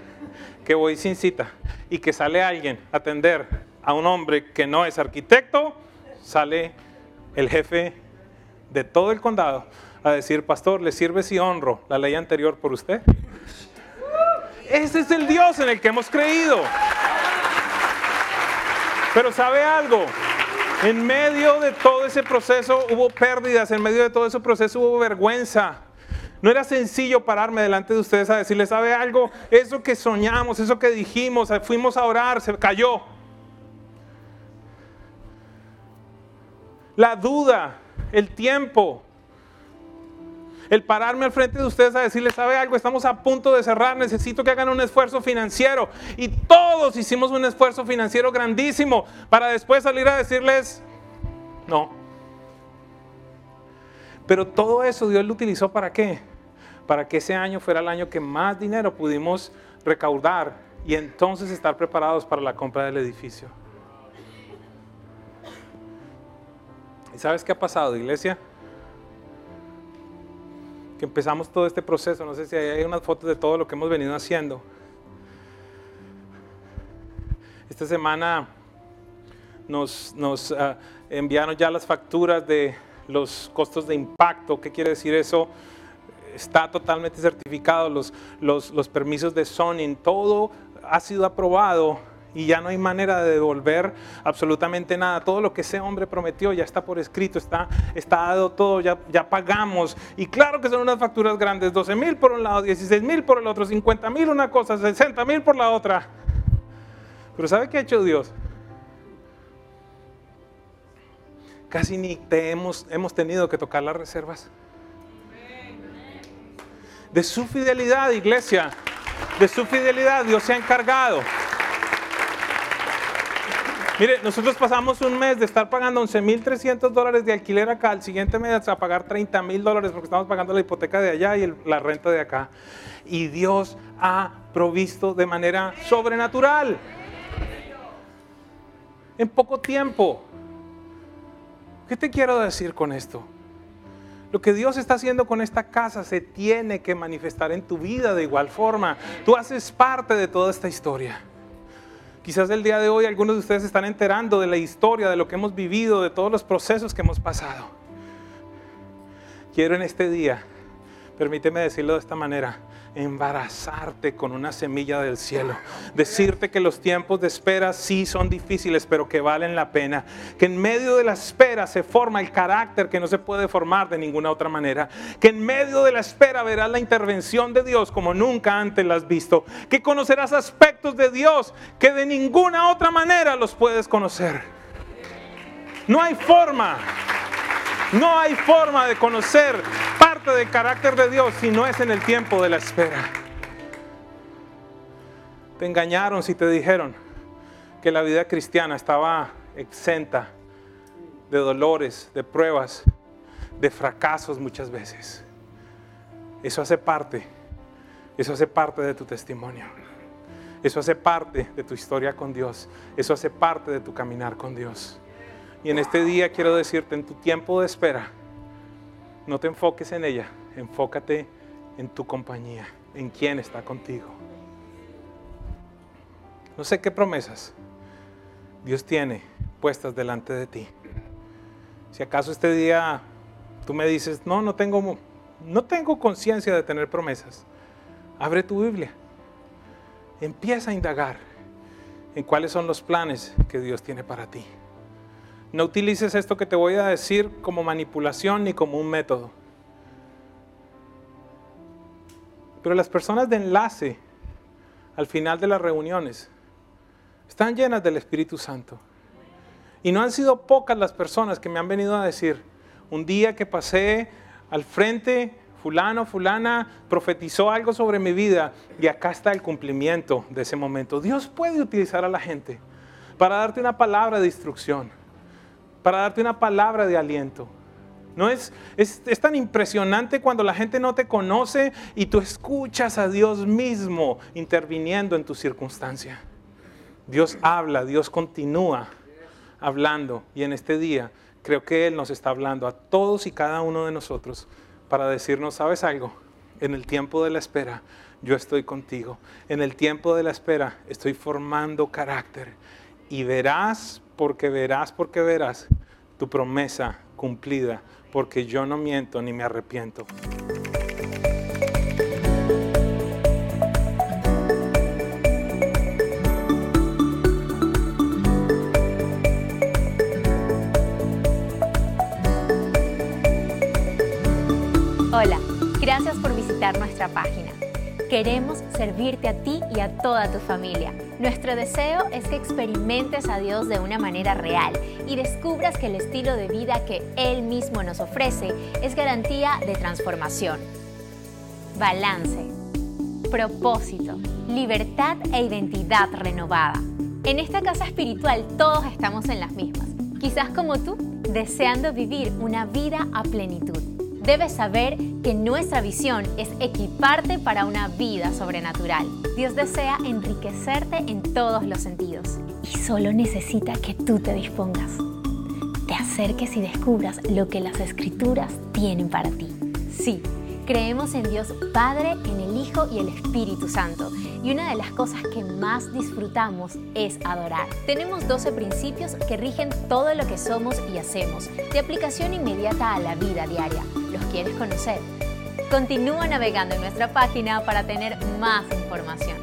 que voy sin cita y que sale alguien a atender a un hombre que no es arquitecto, sale el jefe de todo el condado a decir, pastor, ¿le sirve si honro la ley anterior por usted? Ese es el Dios en el que hemos creído. Pero sabe algo, en medio de todo ese proceso hubo pérdidas, en medio de todo ese proceso hubo vergüenza. No era sencillo pararme delante de ustedes a decirles, ¿sabe algo? Eso que soñamos, eso que dijimos, fuimos a orar, se cayó. La duda, el tiempo, el pararme al frente de ustedes a decirles, ¿sabe algo? Estamos a punto de cerrar, necesito que hagan un esfuerzo financiero. Y todos hicimos un esfuerzo financiero grandísimo para después salir a decirles, no. Pero todo eso Dios lo utilizó para qué? Para que ese año fuera el año que más dinero pudimos recaudar y entonces estar preparados para la compra del edificio. ¿Y sabes qué ha pasado, iglesia? Empezamos todo este proceso. No sé si hay unas fotos de todo lo que hemos venido haciendo. Esta semana nos, nos ah, enviaron ya las facturas de los costos de impacto. ¿Qué quiere decir eso? Está totalmente certificado, los, los, los permisos de zoning, todo ha sido aprobado y ya no hay manera de devolver absolutamente nada. Todo lo que ese hombre prometió ya está por escrito, está, está dado todo, ya, ya pagamos. Y claro que son unas facturas grandes, 12 mil por un lado, 16 mil por el otro, 50 mil una cosa, 60 mil por la otra. Pero ¿sabe qué ha hecho Dios? Casi ni te hemos, hemos tenido que tocar las reservas. De su fidelidad, iglesia, de su fidelidad Dios se ha encargado. Mire, nosotros pasamos un mes de estar pagando 11.300 dólares de alquiler acá, al siguiente mes a pagar 30.000 dólares porque estamos pagando la hipoteca de allá y la renta de acá. Y Dios ha provisto de manera sobrenatural. En poco tiempo. ¿Qué te quiero decir con esto? Lo que Dios está haciendo con esta casa se tiene que manifestar en tu vida de igual forma. Tú haces parte de toda esta historia. Quizás el día de hoy algunos de ustedes están enterando de la historia, de lo que hemos vivido, de todos los procesos que hemos pasado. Quiero en este día, permíteme decirlo de esta manera, embarazarte con una semilla del cielo. Decirte que los tiempos de espera sí son difíciles, pero que valen la pena. Que en medio de la espera se forma el carácter que no se puede formar de ninguna otra manera. Que en medio de la espera verás la intervención de Dios como nunca antes la has visto. Que conocerás aspectos de Dios que de ninguna otra manera los puedes conocer. No hay forma. No hay forma de conocer del carácter de Dios si no es en el tiempo de la espera. Te engañaron si te dijeron que la vida cristiana estaba exenta de dolores, de pruebas, de fracasos muchas veces. Eso hace parte, eso hace parte de tu testimonio. Eso hace parte de tu historia con Dios. Eso hace parte de tu caminar con Dios. Y en este día quiero decirte, en tu tiempo de espera, no te enfoques en ella, enfócate en tu compañía, en quién está contigo. No sé qué promesas Dios tiene puestas delante de ti. Si acaso este día tú me dices, no, no tengo, no tengo conciencia de tener promesas, abre tu Biblia. Empieza a indagar en cuáles son los planes que Dios tiene para ti. No utilices esto que te voy a decir como manipulación ni como un método. Pero las personas de enlace al final de las reuniones están llenas del Espíritu Santo. Y no han sido pocas las personas que me han venido a decir, un día que pasé al frente, fulano, fulana, profetizó algo sobre mi vida y acá está el cumplimiento de ese momento. Dios puede utilizar a la gente para darte una palabra de instrucción, para darte una palabra de aliento. No es, es, es, tan impresionante cuando la gente no te conoce y tú escuchas a Dios mismo interviniendo en tu circunstancia. Dios habla, Dios continúa hablando y en este día creo que Él nos está hablando a todos y cada uno de nosotros para decirnos, ¿sabes algo? En el tiempo de la espera yo estoy contigo. En el tiempo de la espera estoy formando carácter y verás porque verás porque verás tu promesa cumplida porque yo no miento ni me arrepiento. Hola, gracias por visitar nuestra página. Queremos servirte a ti y a toda tu familia. Nuestro deseo es que experimentes a Dios de una manera real y descubras que el estilo de vida que Él mismo nos ofrece es garantía de transformación. Balance, propósito, libertad e identidad renovada. En esta casa espiritual todos estamos en las mismas, quizás como tú, deseando vivir una vida a plenitud debes saber que nuestra visión es equiparte para una vida sobrenatural. Dios desea enriquecerte en todos los sentidos y solo necesita que tú te dispongas, te acerques y descubras lo que las escrituras tienen para ti. Sí, creemos en Dios Padre, en el Hijo y el Espíritu Santo. Y una de las cosas que más disfrutamos es adorar. Tenemos 12 principios que rigen todo lo que somos y hacemos, de aplicación inmediata a la vida diaria ¿Los quieres conocer? Continúa navegando en nuestra página para tener más información.